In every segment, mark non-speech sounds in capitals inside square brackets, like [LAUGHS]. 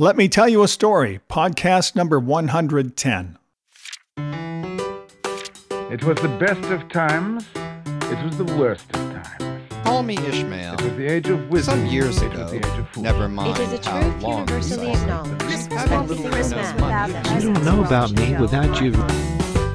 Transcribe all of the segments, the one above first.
Let Me Tell You a Story, podcast number 110. It was the best of times, it was the worst of times. Call me Ishmael. It was the age of wisdom. Some years it ago, was the age of never mind It is a how truth long universally acknowledged. How How little little knows knows money. money. You don't know about me without you.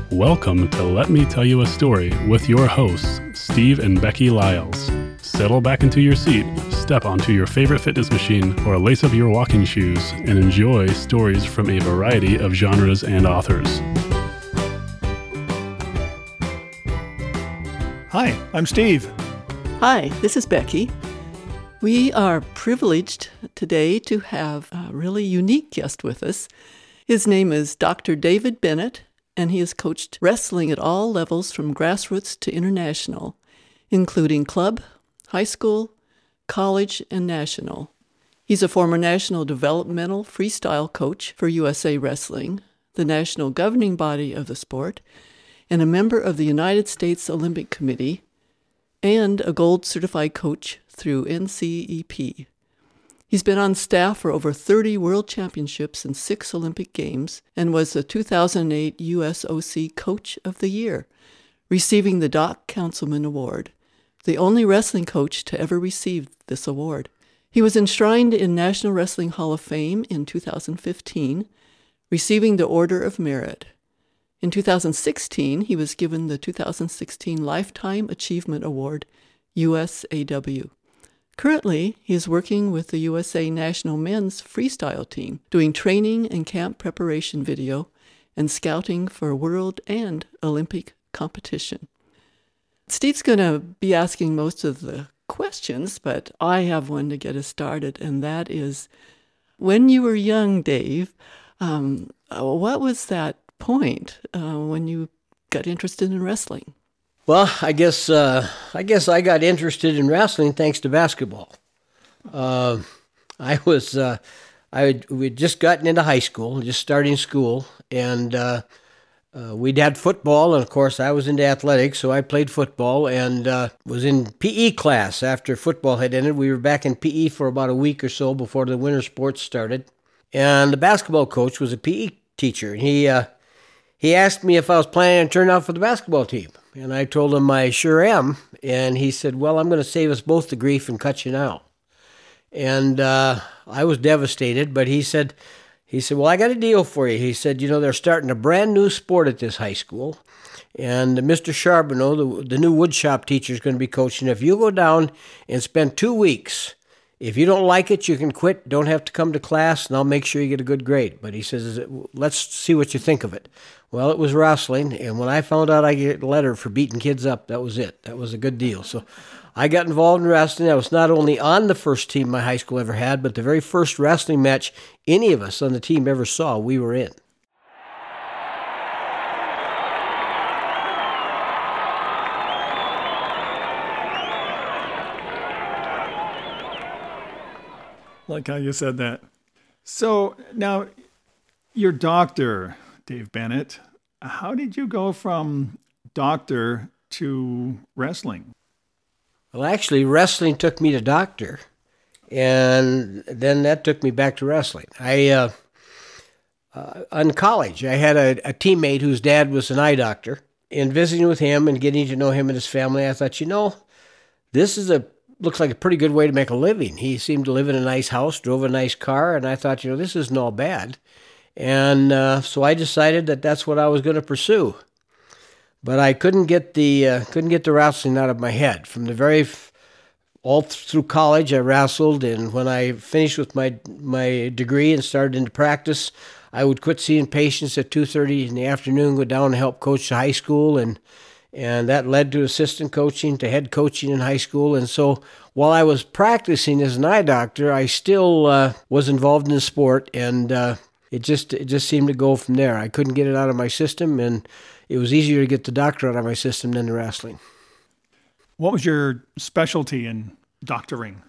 Welcome to Let Me Tell You a Story with your hosts, Steve and Becky Lyles. Settle back into your seat, step onto your favorite fitness machine, or lace up your walking shoes and enjoy stories from a variety of genres and authors. Hi, I'm Steve. Hi, this is Becky. We are privileged today to have a really unique guest with us. His name is Dr. David Bennett, and he has coached wrestling at all levels from grassroots to international, including club, high school, college, and national. He's a former national developmental freestyle coach for USA Wrestling, the national governing body of the sport, and a member of the United States Olympic Committee, and a gold certified coach through NCEP. He's been on staff for over 30 World Championships and six Olympic Games and was the 2008 USOC Coach of the Year, receiving the Doc Counsilman Award, the only wrestling coach to ever receive this award. He was enshrined in National Wrestling Hall of Fame in 2015, receiving the Order of Merit. In 2016, he was given the 2016 Lifetime Achievement Award, USAW. Currently, he is working with the USA National Men's Freestyle Team, doing training and camp preparation video and scouting for world and Olympic competition. Steve's going to be asking most of the questions, but I have one to get us started, and that is when you were young, Dave, um, what was that point uh, when you got interested in wrestling? Well, I guess uh, I guess I got interested in wrestling thanks to basketball. Uh, I was uh, I had, we'd just gotten into high school, just starting school, and uh, we'd had football, and of course I was into athletics, so I played football and uh, was in PE class after football had ended. We were back in PE for about a week or so before the winter sports started, and the basketball coach was a PE teacher, and he uh, he asked me if I was planning on turning out for the basketball team. And I told him I sure am. And he said, Well, I'm going to save us both the grief and cut you now. And uh, I was devastated, but he said, he said, Well, I got a deal for you. He said, You know, they're starting a brand new sport at this high school. And Mr. Charbonneau, the, the new woodshop teacher, is going to be coaching. If you go down and spend two weeks, if you don't like it, you can quit. Don't have to come to class, and I'll make sure you get a good grade. But he says, let's see what you think of it. Well, it was wrestling, and when I found out I get a letter for beating kids up, that was it. That was a good deal. So I got involved in wrestling. I was not only on the first team my high school ever had, but the very first wrestling match any of us on the team ever saw, we were in. Like how you said that. So now, your doctor, Dave Bennett, how did you go from doctor to wrestling? Well, actually, wrestling took me to doctor, and then that took me back to wrestling. I, uh, uh, in college, I had a, a teammate whose dad was an eye doctor. In visiting with him and getting to know him and his family, I thought, you know, this is a looks like a pretty good way to make a living. He seemed to live in a nice house, drove a nice car, and I thought, you know, this isn't all bad. And uh, so I decided that that's what I was going to pursue. But I couldn't get the uh, couldn't get the wrestling out of my head. From the very f- all through college, I wrestled, and when I finished with my my degree and started into practice, I would quit seeing patients at two thirty in the afternoon, go down and help coach the high school, and and that led to assistant coaching to head coaching in high school. And so while I was practicing as an eye doctor, I still uh, was involved in the sport, and uh, it just it just seemed to go from there. I couldn't get it out of my system, and it was easier to get the doctor out of my system than the wrestling. What was your specialty in doctoring?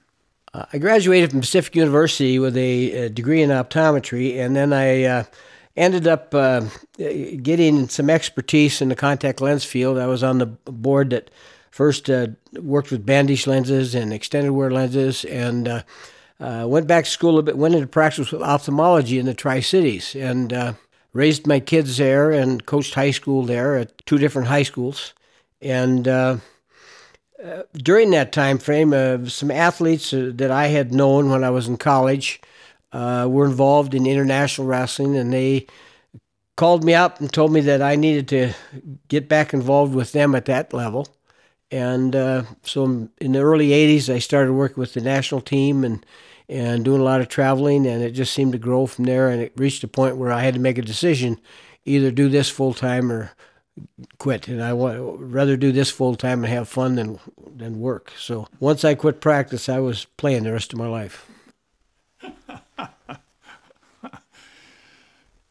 Uh, I graduated from Pacific University with a, a degree in optometry, and then I uh, ended up uh, getting some expertise in the contact lens field. I was on the board that first uh, worked with bandage lenses and extended wear lenses, and uh, uh, went back to school a bit, went into practice with ophthalmology in the Tri Cities, and uh, raised my kids there and coached high school there at two different high schools. And uh, during that time frame, some athletes that I had known when I was in college were involved in international wrestling, and they called me up and told me that I needed to get back involved with them at that level. And uh, so in the early 80s, I started working with the national team and, and doing a lot of traveling, and it just seemed to grow from there. And it reached a point where I had to make a decision either do this full time or quit. And I would rather do this full time and have fun than, than work. So once I quit practice, I was playing the rest of my life.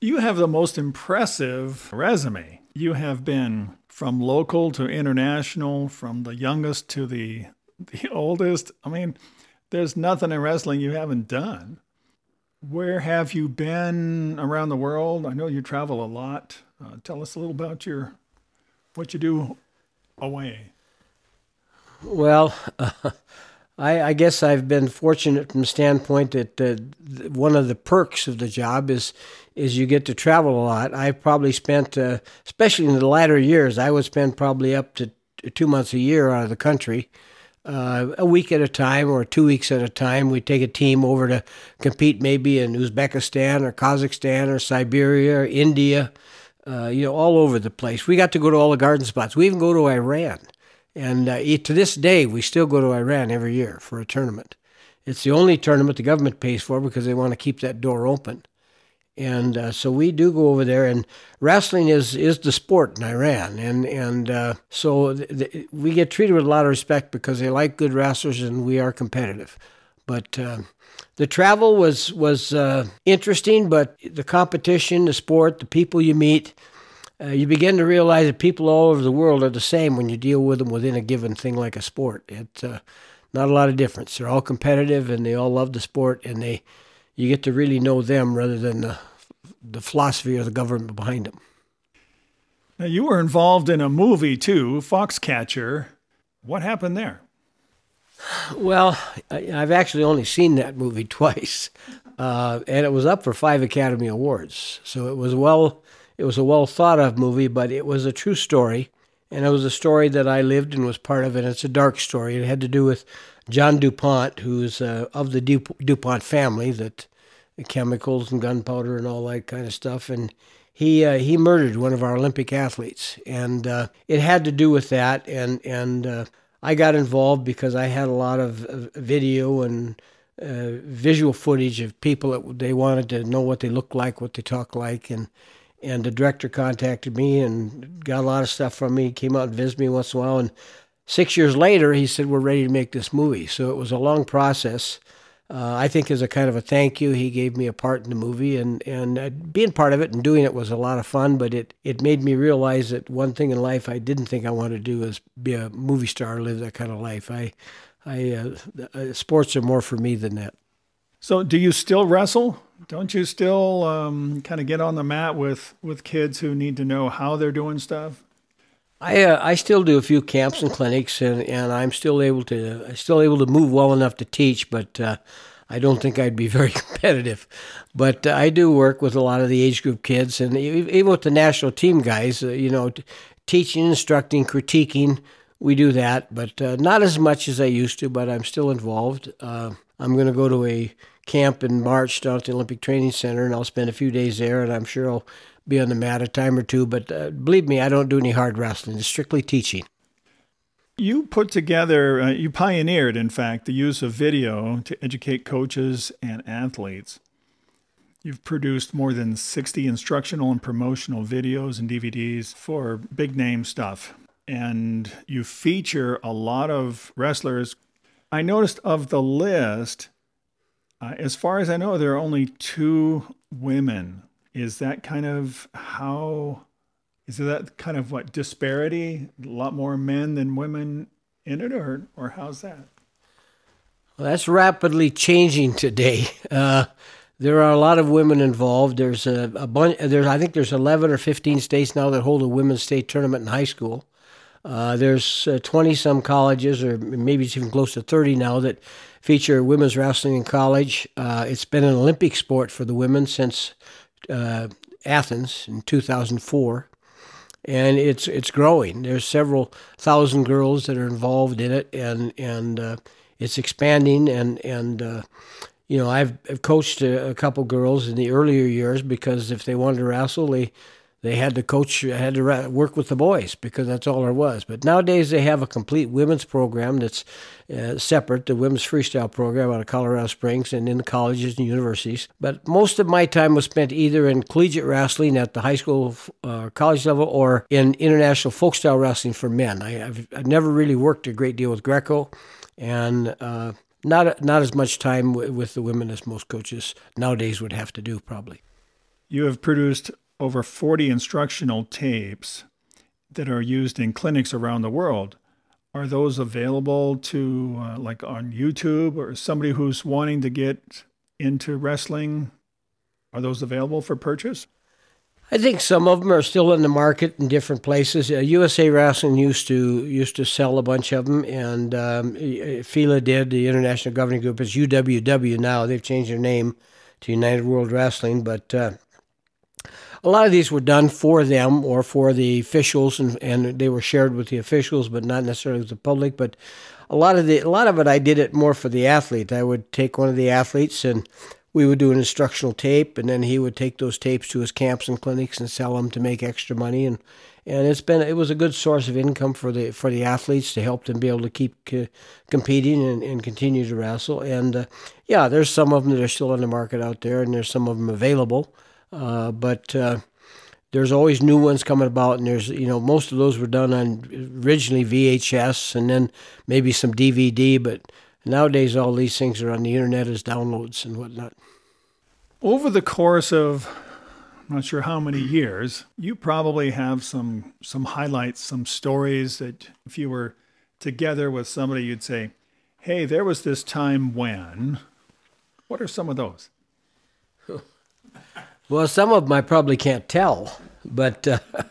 You have the most impressive resume. You have been from local to international, from the youngest to the the [LAUGHS] oldest. I mean, there's nothing in wrestling you haven't done. Where have you been around the world? I know you travel a lot. Uh, tell us a little about your what you do away. Well, uh, [LAUGHS] I, I, guess I've been fortunate from the standpoint that uh, one of the perks of the job is is you get to travel a lot. I've probably spent, uh, especially in the latter years, I would spend probably up to two months a year out of the country, uh, a week at a time or two weeks at a time. We take a team over to compete maybe in Uzbekistan or Kazakhstan or Siberia or India, uh, you know, all over the place. We got to go to all the garden spots. We even go to Iran. And uh, to this day, we still go to Iran every year for a tournament. It's the only tournament the government pays for because they want to keep that door open and uh, so we do go over there. And wrestling is is the sport in Iran, and and uh, so th- th- we get treated with a lot of respect because they like good wrestlers, and we are competitive. But uh, the travel was was uh, interesting, but the competition, the sport, the people you meet. Uh, you begin to realize that people all over the world are the same when you deal with them within a given thing like a sport. It's uh, not a lot of difference. They're all competitive and they all love the sport and they you get to really know them rather than the, the philosophy or the government behind them. Now, you were involved in a movie too, Foxcatcher. What happened there? Well, I've actually only seen that movie [LAUGHS] twice, uh, and it was up for five Academy Awards. So it was well, it was a well thought of movie, but it was a true story, and it was a story that I lived and was part of. And it's a dark story. It had to do with John DuPont, who's uh, of the DuPont family, that chemicals and gunpowder and all that kind of stuff, and he uh, he murdered one of our Olympic athletes, and uh, it had to do with that, and and uh, I got involved because I had a lot of video and uh, visual footage of people that they wanted to know what they look like, what they talk like, and and the director contacted me and got a lot of stuff from me. He came out and visited me once in a while, and Six years later, he said, We're ready to make this movie. So it was a long process. Uh, I think as a kind of a thank you, he gave me a part in the movie, and and uh, being part of it and doing it was a lot of fun. But it it made me realize that one thing in life I didn't think I wanted to do is be a movie star, live that kind of life. I, I uh, uh sports are more for me than that. So, do you still wrestle? Don't you still um, kind of get on the mat with with kids who need to know how they're doing stuff? I uh, I still do a few camps and clinics, and, and I'm still able to I still able to move well enough to teach, but uh, I don't think I'd be [LAUGHS] very competitive. But uh, I do work with a lot of the age group kids, and even with the national team guys. Uh, you know, teaching, instructing, critiquing, we do that, but uh, not as much as I used to. But I'm still involved. Uh, I'm going to go to a camp in March down at the Olympic Training Center, and I'll spend a few days there, and I'm sure I'll be on the mat a time or two. But uh, believe me, I don't do any hard wrestling. It's strictly teaching. You put together, uh, you pioneered, in fact, the use of video to educate coaches and athletes. You've produced more than 60 instructional and promotional videos and DVDs for big name stuff. And you feature a lot of wrestlers. I noticed of the list, uh, as far as I know, there are only two women. Is that kind of how is that kind of what disparity? A lot more men than women in it or or how's that? Well, that's rapidly changing today. [LAUGHS] Uh, there are a lot of women involved. There's a, a bunch there's i think there's 11 or 15 states now that hold a women's state tournament in high school. Uh, there's 20 uh, some colleges or maybe it's even close to 30 now that feature women's wrestling in college. Uh, it's been an Olympic sport for the women since uh, Athens in 2004, and it's it's growing. There's several thousand girls that are involved in it, and and uh, it's expanding. And and uh, you know, I've, I've coached a, a couple girls in the earlier years because if they wanted to wrestle, they they had to coach, had to work with the boys because that's all there was. But nowadays they have a complete women's program that's uh, separate, the women's freestyle program out of Colorado Springs and in the colleges and universities. But most of my time was spent either in collegiate wrestling at the high school, uh, college level, or in international folk style wrestling for men. I, have I've never really worked a great deal with Greco, and uh, not not as much time w- with the women as most coaches nowadays would have to do, probably. You have produced over 40 instructional tapes that are used in clinics around the world. Are those available to, uh, like, on YouTube or somebody who's wanting to get into wrestling? Are those available for purchase? I think some of them are still in the market in different places. Uh, USA Wrestling used to used to sell a bunch of them, and um, FILA did. The International Governing Group is UWW now. They've changed their name to United World Wrestling, but uh, a lot of these were done for them or for the officials, and, and they were shared with the officials, but not necessarily with the public. But a lot of the a lot of it, I did it more for the athlete. I would take one of the athletes, and we would do an instructional tape, and then he would take those tapes to his camps and clinics and sell them to make extra money. and And it's been it was a good source of income for the for the athletes to help them be able to keep c- competing and, and continue to wrestle. And uh, yeah, there's some of them that are still on the market out there, and there's some of them available. Uh, but uh, there's always new ones coming about, and there's you know most of those were done on originally VHS and then maybe some DVD, but nowadays all these things are on the internet as downloads and whatnot. Over the course of not sure how many years, you probably have some some highlights, some stories that if you were together with somebody, you'd say, "Hey, there was this time when." What are some of those? Well, some of them I probably can't tell, but uh, [LAUGHS]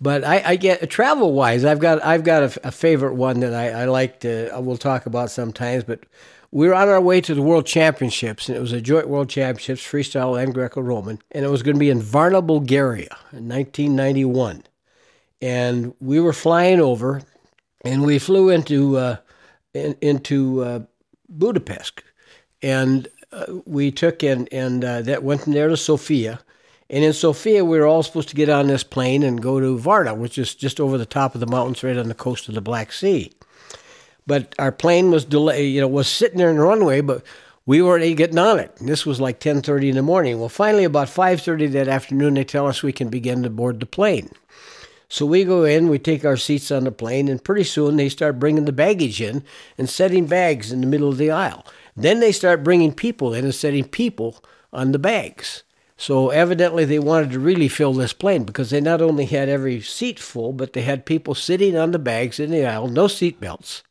but I, I get travel wise. I've got I've got a, a favorite one that I, I like to we'll talk about sometimes. But we were on our way to the World Championships, and it was a joint World Championships, freestyle and Greco-Roman, and it was going to be in Varna, Bulgaria, in 1991. And we were flying over, and we flew into uh, in, into uh, Budapest, and uh, we took and and uh, that went from there to Sofia, and in Sofia we were all supposed to get on this plane and go to Varna, which is just over the top of the mountains, right on the coast of the Black Sea. But our plane was delayed, you know, was sitting there in the runway, but we weren't getting on it. And this was like 10:30 in the morning. Well, finally, about 5:30 that afternoon, they tell us we can begin to board the plane. So we go in, we take our seats on the plane, and pretty soon they start bringing the baggage in and setting bags in the middle of the aisle. Then they start bringing people in and setting people on the bags. So evidently they wanted to really fill this plane because they not only had every seat full, but they had people sitting on the bags in the aisle, no seat belts.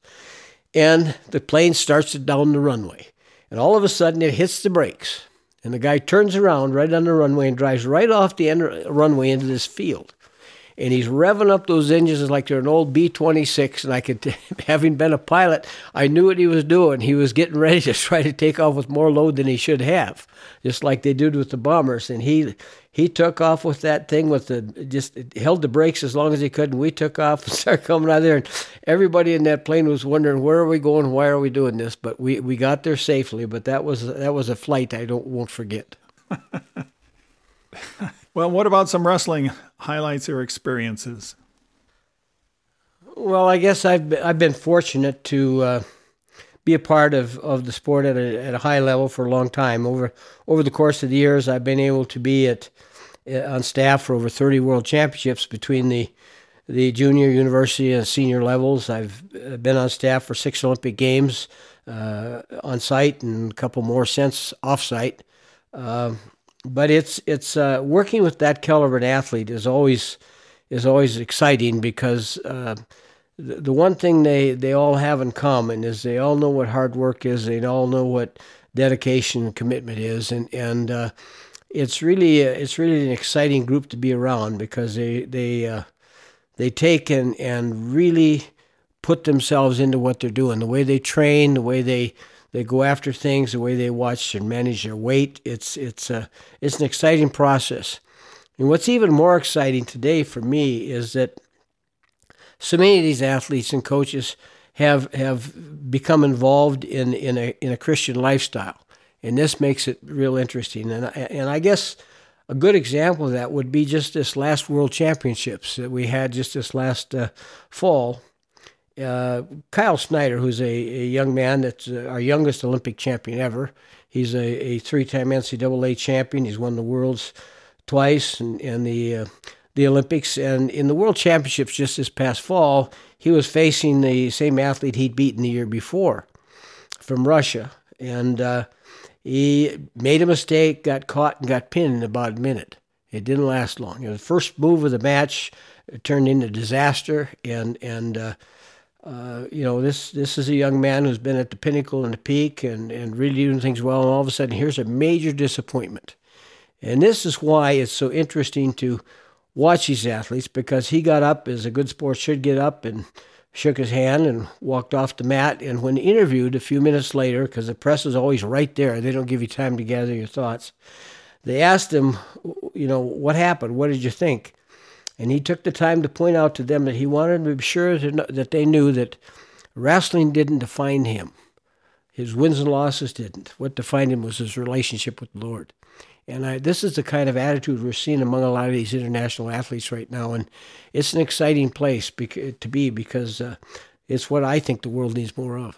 And the plane starts it down the runway. And all of a sudden it hits the brakes. And the guy turns around right on the runway and drives right off the end runway into this field and he's revving up those engines like they're an old B 26. And I could, [LAUGHS] having been a pilot, I knew what he was doing. He was getting ready to [LAUGHS] try to take off with more load than he should have, just like they did with the bombers. And he, he took off with that thing with the just held the brakes as long as he could, and we took off and [LAUGHS] started coming out there. And everybody in that plane was wondering where are we going, why are we doing this? But we, we got there safely. But that was that was a flight I don't won't forget. Well, what about some wrestling highlights or experiences? Well, I guess I've been, I've been fortunate to uh, be a part of, of the sport at a, at a high level for a long time. Over over the course of the years, I've been able to be at uh, on staff for over 30 world championships between the the junior, university, and senior levels. I've uh, been on staff for six Olympic Games uh, on site and a couple more since off site. Um, but it's it's uh, working with that caliber of athlete is always is always exciting because uh, the, the one thing they, they all have in common is they all know what hard work is. They all know what dedication and commitment is, and and uh, it's really it's really an exciting group to be around because they they uh, they take and and really put themselves into what they're doing. The way they train, the way they they go after things, the way they watch and manage their weight. It's it's a it's an exciting process. And what's even more exciting today for me is that so many of these athletes and coaches have have become involved in in a in a Christian lifestyle, and this makes it real interesting. And and I guess a good example of that would be just this last World Championships that we had just this last uh, fall. Uh, Kyle Snyder, who's a, a young man that's uh, our youngest Olympic champion ever. He's a, a three-time NCAA champion. He's won the worlds twice and, and the uh, the Olympics. And in the World Championships just this past fall, he was facing the same athlete he'd beaten the year before from Russia. And uh, he made a mistake, got caught, and got pinned in about a minute. It didn't last long. You know, the first move of the match turned into disaster, and and uh, uh, you know this this is a young man who's been at the pinnacle and the peak, and and really doing things well, and all of a sudden here's a major disappointment, and this is why it's so interesting to watch these athletes because he got up as a good sport should get up and shook his hand and walked off the mat. And when interviewed a few minutes later, because the press is always right there, they don't give you time to gather your thoughts. They asked him, you know, what happened? What did you think? And he took the time to point out to them that he wanted to be sure that they knew that wrestling didn't define him. His wins and losses didn't. What defined him was his relationship with the Lord. And I, this is the kind of attitude we're seeing among a lot of these international athletes right now. And it's an exciting place to be because uh, it's what I think the world needs more of.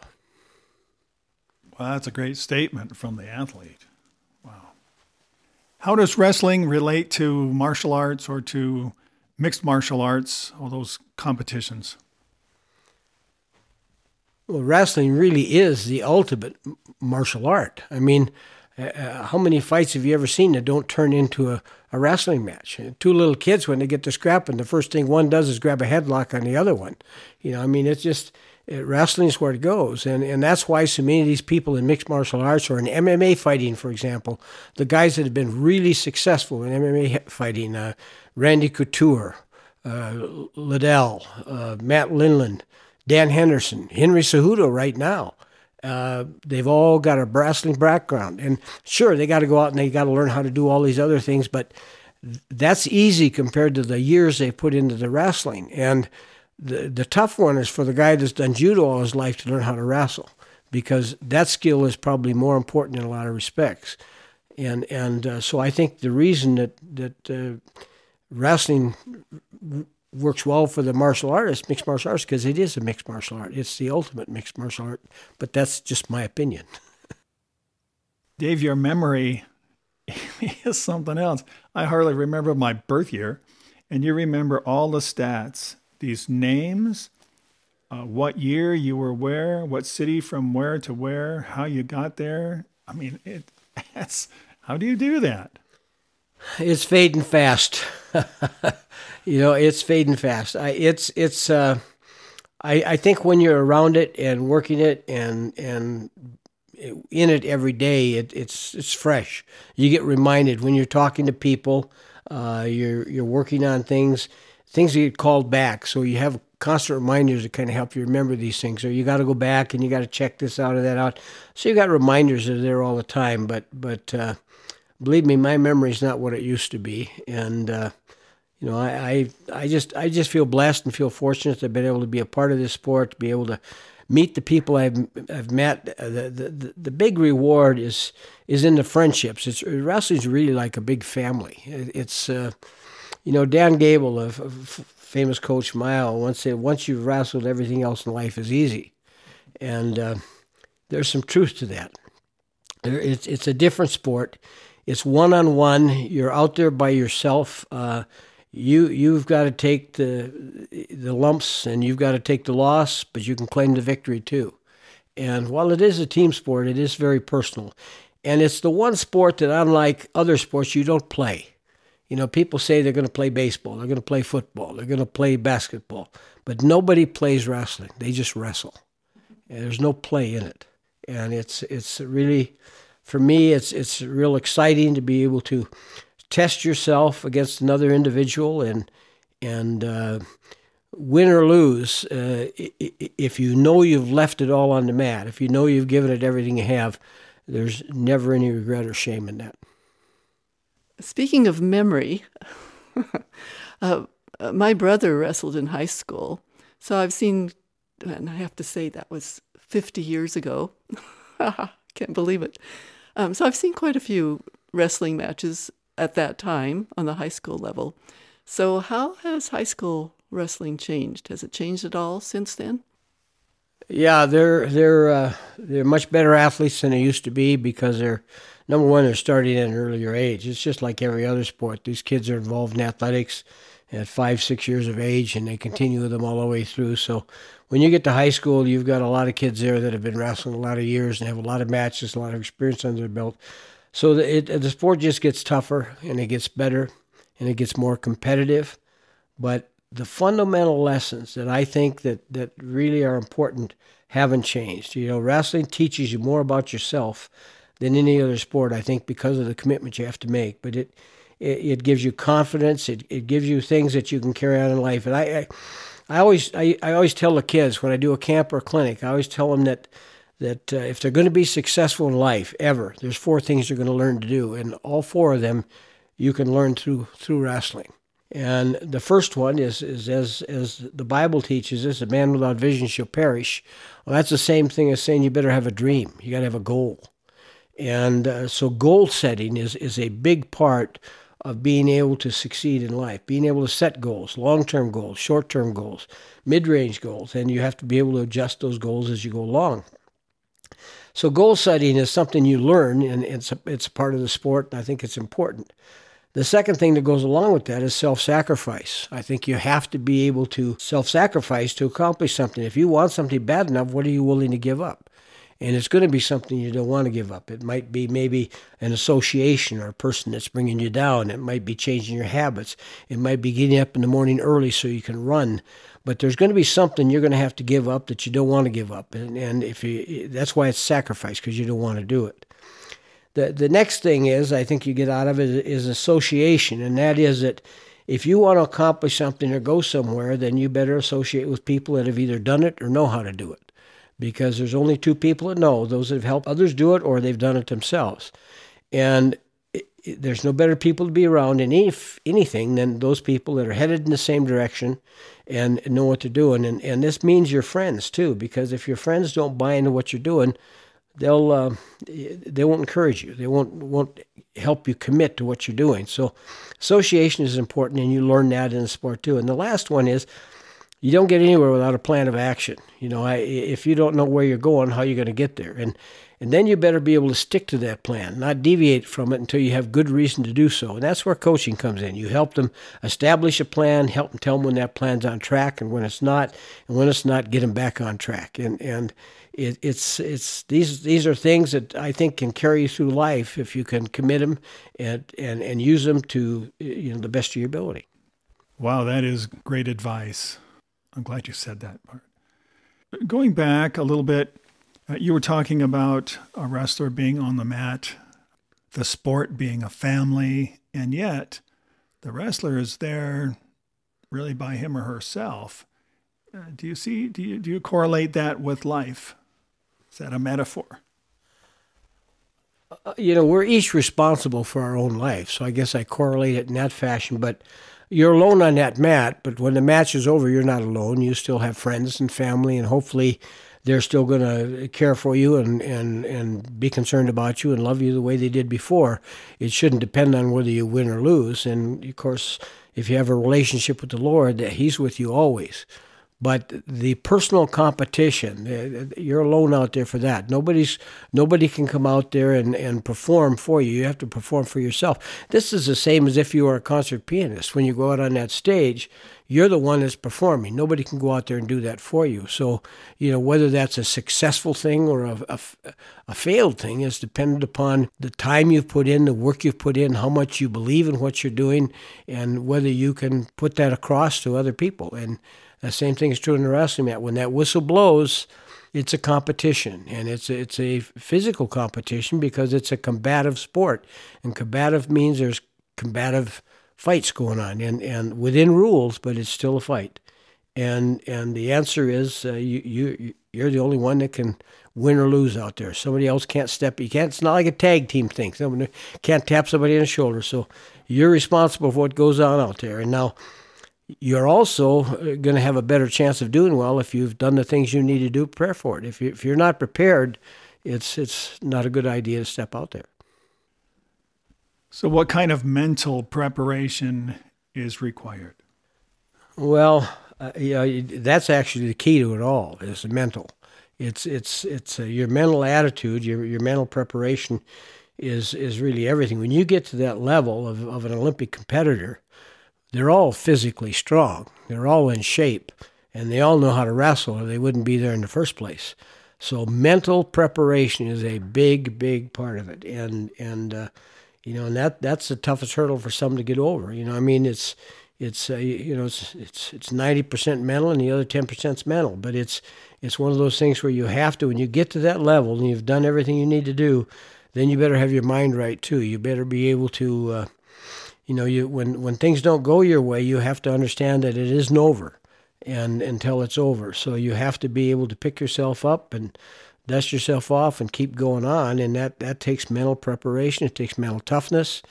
Well, that's a great statement from the athlete. Wow. How does wrestling relate to martial arts or to mixed martial arts, all those competitions? Well, wrestling really is the ultimate martial art. I mean, uh, how many fights have you ever seen that don't turn into a, a wrestling match? Two little kids, when they get to scrapping, the first thing one does is grab a headlock on the other one. You know, I mean, it's just it, wrestling is where it goes, and and that's why so many of these people in mixed martial arts or in MMA fighting, for example, the guys that have been really successful in MMA fighting, uh, Randy Couture, uh, Liddell, uh, Matt Lindland, Dan Henderson, Henry Cejudo, right now. Uh, they've all got a wrestling background, and sure, they got to go out and they got to learn how to do all these other things, but that's easy compared to the years they put into the wrestling. And the the tough one is for the guy that's done judo all his life to learn how to wrestle, because that skill is probably more important in a lot of respects. And and uh, so I think the reason that that uh, wrestling works well for the martial artist, mixed martial arts, because it is a mixed martial art. It's the ultimate mixed martial art, but that's just my opinion. [LAUGHS] Dave, your memory [LAUGHS] is something else. I hardly remember my birth year, and you remember all the stats, these names, uh, what year you were where, what city from where to where, how you got there. I mean, it, [LAUGHS] that's, how do you do that? It's fading fast. [LAUGHS] you know, it's fading fast. I, it's it's. Uh, I I think when you're around it and working it and and in it every day, it, it's it's fresh. You get reminded when you're talking to people. Uh, you're you're working on things. Things get called back, so you have constant reminders to kind of help you remember these things. Or you got to go back and you got to check this out or that out. So you got reminders that are there all the time. But but uh, believe me, my memory is not what it used to be, and uh, you know, I, I I just I just feel blessed and feel fortunate to have been able to be a part of this sport, to be able to meet the people I've I've met. The, the the big reward is is in the friendships. It's wrestling's really like a big family. It's uh, you know Dan Gable, a, a famous coach mile, once said, "Once you've wrestled, everything else in life is easy," and uh, there's some truth to that. It's it's a different sport it's one on one. You're out there by yourself. Uh, you you've got to take the the lumps and you've got to take the loss, but you can claim the victory too. And while it is a team sport, it is very personal. And it's the one sport that, unlike other sports, you don't play. You know, people say they're going to play baseball, they're going to play football, they're going to play basketball, but nobody plays wrestling. They just wrestle. And there's no play in it, and it's it's really for me, it's it's real exciting to be able to test yourself against another individual and and uh, win or lose, uh, if you know you've left it all on the mat, if you know you've given it everything you have, there's never any regret or shame in that. Speaking of memory, [LAUGHS] uh, my brother wrestled in high school, so I've seen, and I have to say that was 50 years ago. [LAUGHS] Can't believe it. Um, so I've seen quite a few wrestling matches at that time on the high school level. So, how has high school wrestling changed? Has it changed at all since then? Yeah, they're they're uh, they're much better athletes than they used to be because they're number one they're starting at an earlier age. It's just like every other sport. These kids are involved in athletics at five six years of age, and they continue with them all the way through. So when you get to high school, you've got a lot of kids there that have been wrestling a lot of years and have a lot of matches, a lot of experience under their belt. So the, it, the sport just gets tougher and it gets better and it gets more competitive. But the fundamental lessons that I think that, that really are important haven't changed. You know, wrestling teaches you more about yourself than any other sport, I think, because of the commitment you have to make. But it it, it gives you confidence. It, it gives you things that you can carry on in life. And I, I, I always I, I always tell the kids when I do a camp or clinic, I always tell them that that uh, if they're going to be successful in life ever, there's four things they're going to learn to do, and all four of them you can learn through through wrestling. And the first one is, is as, as the Bible teaches us, a man without vision shall perish. Well, that's the same thing as saying you better have a dream. You got to have a goal. And uh, so goal setting is, is a big part of being able to succeed in life, being able to set goals, long term goals, short term goals, mid range goals. And you have to be able to adjust those goals as you go along. So goal setting is something you learn, and it's a, it's a part of the sport. And I think it's important. The second thing that goes along with that is self sacrifice. I think you have to be able to self sacrifice to accomplish something. If you want something bad enough, what are you willing to give up? And it's going to be something you don't want to give up. It might be maybe an association or a person that's bringing you down. It might be changing your habits. It might be getting up in the morning early so you can run. But there's going to be something you're going to have to give up that you don't want to give up. And, and if you, that's why it's sacrifice because you don't want to do it. The, the next thing is, I think you get out of it is association, and that is that if you want to accomplish something or go somewhere, then you better associate with people that have either done it or know how to do it. Because there's only two people that know those that have helped others do it or they've done it themselves. And there's no better people to be around in any, anything than those people that are headed in the same direction and know what they're doing. And, and this means your friends too, because if your friends don't buy into what you're doing, they'll uh, they won't encourage you. They won't won't help you commit to what you're doing. So association is important, and you learn that in the sport too. And the last one is you don't get anywhere without a plan of action. You know, I, if you don't know where you're going, how are you going to get there? And and then you better be able to stick to that plan, not deviate from it until you have good reason to do so. And that's where coaching comes in. You help them establish a plan, help them tell them when that plan's on track and when it's not, and when it's not, get them back on track. And and it, it's it's these these are things that I think can carry you through life if you can commit them and and and use them to you know the best of your ability. Wow, that is great advice. I'm glad you said that part. Going back a little bit, uh, you were talking about a wrestler being on the mat, the sport being a family, and yet the wrestler is there really by him or herself. Uh, do you see? Do you do you correlate that with life? Is that a metaphor? Uh, you know, we're each responsible for our own life, so I guess I correlate it in that fashion. But you're alone on that mat, but when the match is over, you're not alone. You still have friends and family, and hopefully they're still going to care for you and, and, and be concerned about you and love you the way they did before. It shouldn't depend on whether you win or lose. And of course, if you have a relationship with the Lord, that He's with you always. But the personal competition, uh, you're alone out there for that. Nobody's nobody can come out there and, and perform for you. You have to perform for yourself. This is the same as if you were a concert pianist. When you go out on that stage, you're the one that's performing. Nobody can go out there and do that for you. So, you know, whether that's a successful thing or a, a, a failed thing is dependent upon the time you've put in, the work you've put in, how much you believe in what you're doing, and whether you can put that across to other people. And the same thing is true in the wrestling mat. When that whistle blows, it's a competition, and it's a, it's a physical competition because it's a combative sport, and combative means there's combative fights going on, and and within rules, but it's still a fight. And and the answer is uh, you you you're the only one that can win or lose out there. Somebody else can't step. You can't. It's not like a tag team thing. Someone can't tap somebody in the shoulder. So you're responsible for what goes on out there. And now you're also uh, going to have a better chance of doing well if you've done the things you need to do. Prepare for it. If you, if you're not prepared, it's it's not a good idea to step out there. So, what kind of mental preparation is required? Well, uh, you know, that's actually the key to it all. Is the mental. It's it's it's uh, your mental attitude, your your mental preparation is is really everything. When you get to that level of, of an Olympic competitor, they're all physically strong. They're all in shape, and they all know how to wrestle, or they wouldn't be there in the first place. So mental preparation is a big, big part of it, and and uh, you know, and that that's the toughest hurdle for some to get over. You know, I mean, it's it's uh, you know it's it's it's ninety percent mental, and the other ten percent's mental, but it's it's one of those things where you have to when you get to that level and you've done everything you need to do, then you better have your mind right too. You better be able to. Uh, you know, you when when things don't go your way, you have to understand that it isn't over, and until it's over. So you have to be able to pick yourself up and dust yourself off and keep going on, and that that takes mental preparation. It takes mental toughness,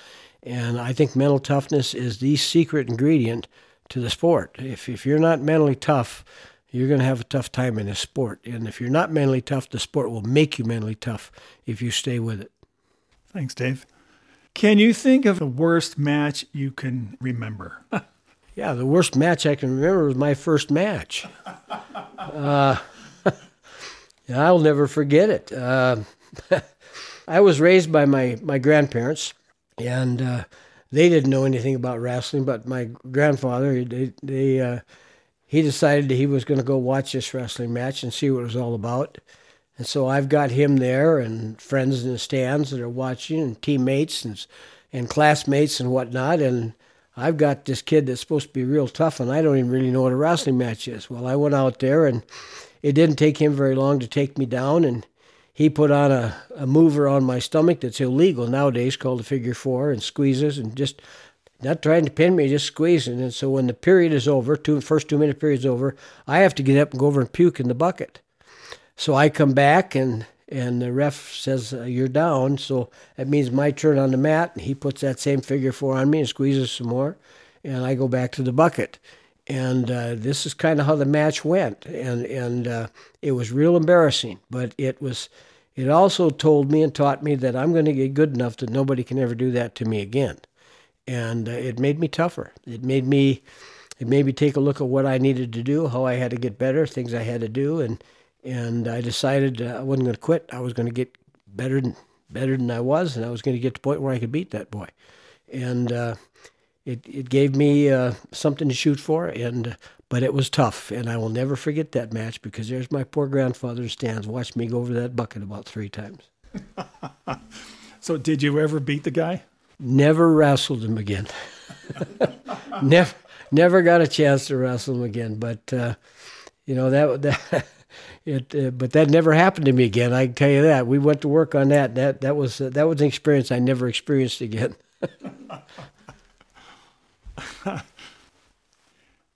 and I think mental toughness is the secret ingredient to the sport. If if you're not mentally tough, you're going to have a tough time in this sport. And if you're not mentally tough, the sport will make you mentally tough if you stay with it. Thanks, Dave. Can you think of the worst match you can remember? [LAUGHS] yeah, the worst match I can remember was my first match. [LAUGHS] Uh, [LAUGHS] I'll never forget it. Uh, I was raised by my, my grandparents, and uh, they didn't know anything about wrestling, but my grandfather, they, they uh, he decided he was going to go watch this wrestling match and see what it was all about. And so I've got him there and friends in the stands that are watching and teammates and, and classmates and whatnot. And I've got this kid that's supposed to be real tough and I don't even really know what a wrestling match is. Well, I went out there and it didn't take him very long to take me down and he put on a, a mover on my stomach that's illegal nowadays called a figure four and squeezes and just not trying to pin me, just squeezing. And so when the period is over, two first two minute period's over, I have to get up and go over and puke in the bucket. So I come back and and the ref says uh, you're down. So that means my turn on the mat. And he puts that same figure four on me and squeezes some more, and I go back to the bucket. And uh, this is kind of how the match went, and and uh, it was real embarrassing. But it was, it also told me and taught me that I'm going to get good enough that nobody can ever do that to me again. And uh, it made me tougher. It made me, it made me take a look at what I needed to do, how I had to get better, things I had to do, and and I decided uh, I wasn't going to quit. I was going to get better than better than I was, and I was going to get to the point where I could beat that boy. And uh, it it gave me uh, something to shoot for, and but it was tough, and I will never forget that match because there's my poor grandfather stands, watched me go over that bucket about three times. [LAUGHS] so, did you ever beat the guy? Never wrestled him again. [LAUGHS] never, never got a chance to wrestle him again. But uh, you know that that [LAUGHS] it, uh, but that never happened to me again. I can tell you that. We went to work on that. That that was uh, that was an experience I never experienced again. [LAUGHS]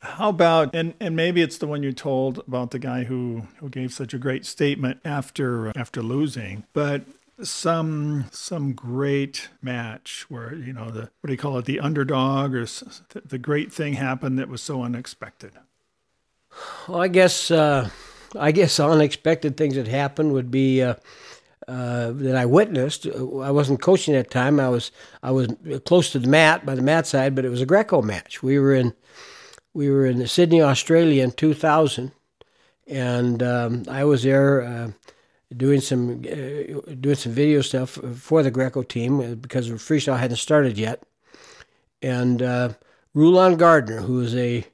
How about and and maybe it's the one you told about the guy who who gave such a great statement after after losing, but some some great match where you know the what do you call it the underdog or the great thing happened that was so unexpected. Well, I guess. Uh I guess unexpected things that happened would be uh, uh, that I witnessed. I wasn't coaching at that time. I was I was close to the mat by the mat side, but it was a Greco match. We were in we were in Sydney, Australia, in 2000, and um, I was there. Uh, doing some uh, doing some video stuff for the Greco team uh, because freestyle hadn't started yet, and uh, Rulon Gardner, who is a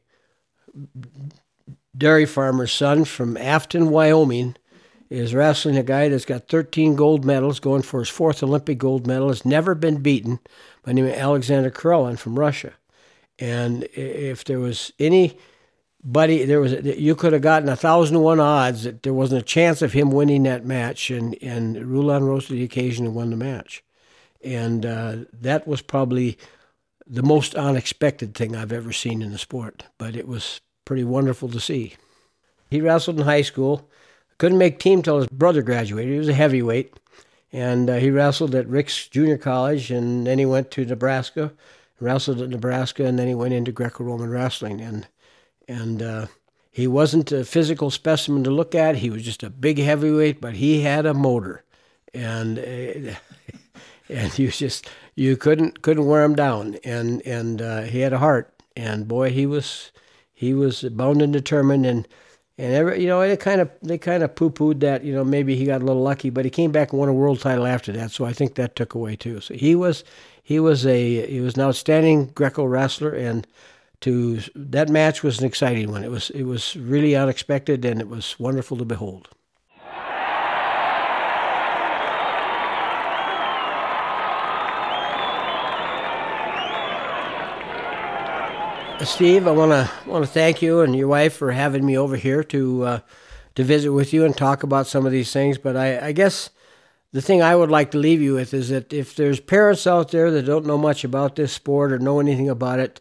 dairy farmer's son from Afton, Wyoming, is wrestling a guy that's got 13 gold medals, going for his fourth Olympic gold medal, has never been beaten by name of Alexander Karelin from Russia. And if there was any buddy, there was you could have gotten a thousand one odds that there wasn't a chance of him winning that match, and and Rulon rose to the occasion and won the match, and uh, that was probably the most unexpected thing I've ever seen in the sport. But it was pretty wonderful to see. He wrestled in high school. Couldn't make team till his brother graduated. He was a heavyweight, and uh, he wrestled at Ricks Junior College, and then he went to Nebraska, wrestled at Nebraska, and then he went into Greco-Roman wrestling, and and uh, he wasn't a physical specimen to look at. He was just a big heavyweight, but he had a motor, and uh, [LAUGHS] and you just you couldn't couldn't wear him down. And and uh, he had a heart, and boy, he was he was bound and determined. And and every you know they kind of they kind of poo pooed that you know maybe he got a little lucky, but he came back and won a world title after that. So I think that took away too. So he was he was a he was an outstanding Greco wrestler and to that match was an exciting one. It was it was really unexpected and it was wonderful to behold. Steve, I want to want to thank you and your wife for having me over here to uh, to visit with you and talk about some of these things. But I, I guess the thing I would like to leave you with is that if there's parents out there that don't know much about this sport or know anything about it,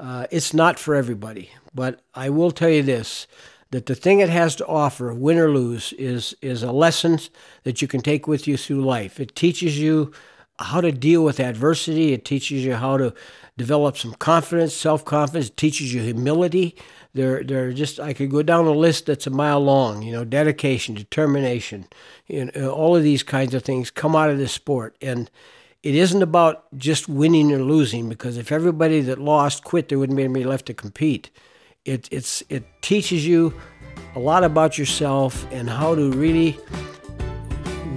uh, it's not for everybody, but I will tell you this: that the thing it has to offer, win or lose, is is a lesson that you can take with you through life. It teaches you how to deal with adversity. It teaches you how to develop some confidence, self confidence. It teaches you humility. There, there are just I could go down a list that's a mile long. You know, dedication, determination, you know, all of these kinds of things come out of this sport, and it isn't about just winning or losing because if everybody that lost quit, there wouldn't be anybody left to compete. It, it's, it teaches you a lot about yourself and how to really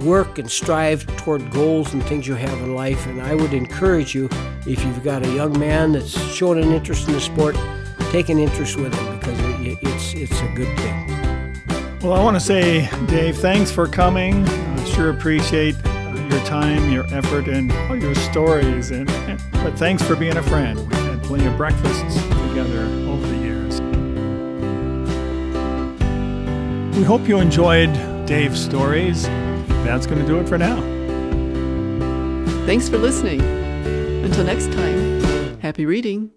work and strive toward goals and things you have in life. And I would encourage you, if you've got a young man that's showing an interest in the sport, take an interest with him because it's, it's a good thing. Well, I want to say, Dave, thanks for coming. I sure appreciate your time, your effort, and all your stories. And but thanks for being a friend. We've had plenty of breakfasts together over the years. We hope you enjoyed Dave's stories. That's going to do it for now. Thanks for listening. Until next time, happy reading.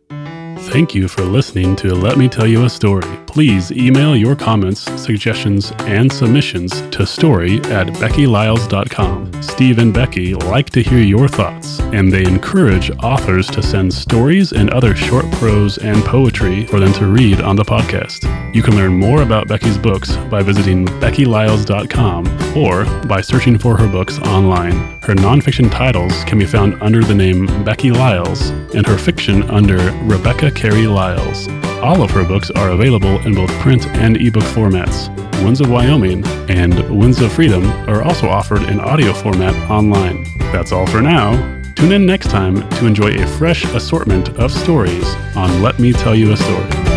Thank you for listening to Let Me Tell You a Story. Please email your comments, suggestions, and submissions to story at beckylyles.com. Steve and Becky like to hear your thoughts, and they encourage authors to send stories and other short prose and poetry for them to read on the podcast. You can learn more about Becky's books by visiting beckylyles.com or by searching for her books online. Her nonfiction titles can be found under the name Becky Lyles, and her fiction under Rebecca Carey Lyles. All of her books are available in both print and ebook formats. Winds of Wyoming and Winds of Freedom are also offered in audio format online. That's all for now. Tune in next time to enjoy a fresh assortment of stories on Let Me Tell You a Story.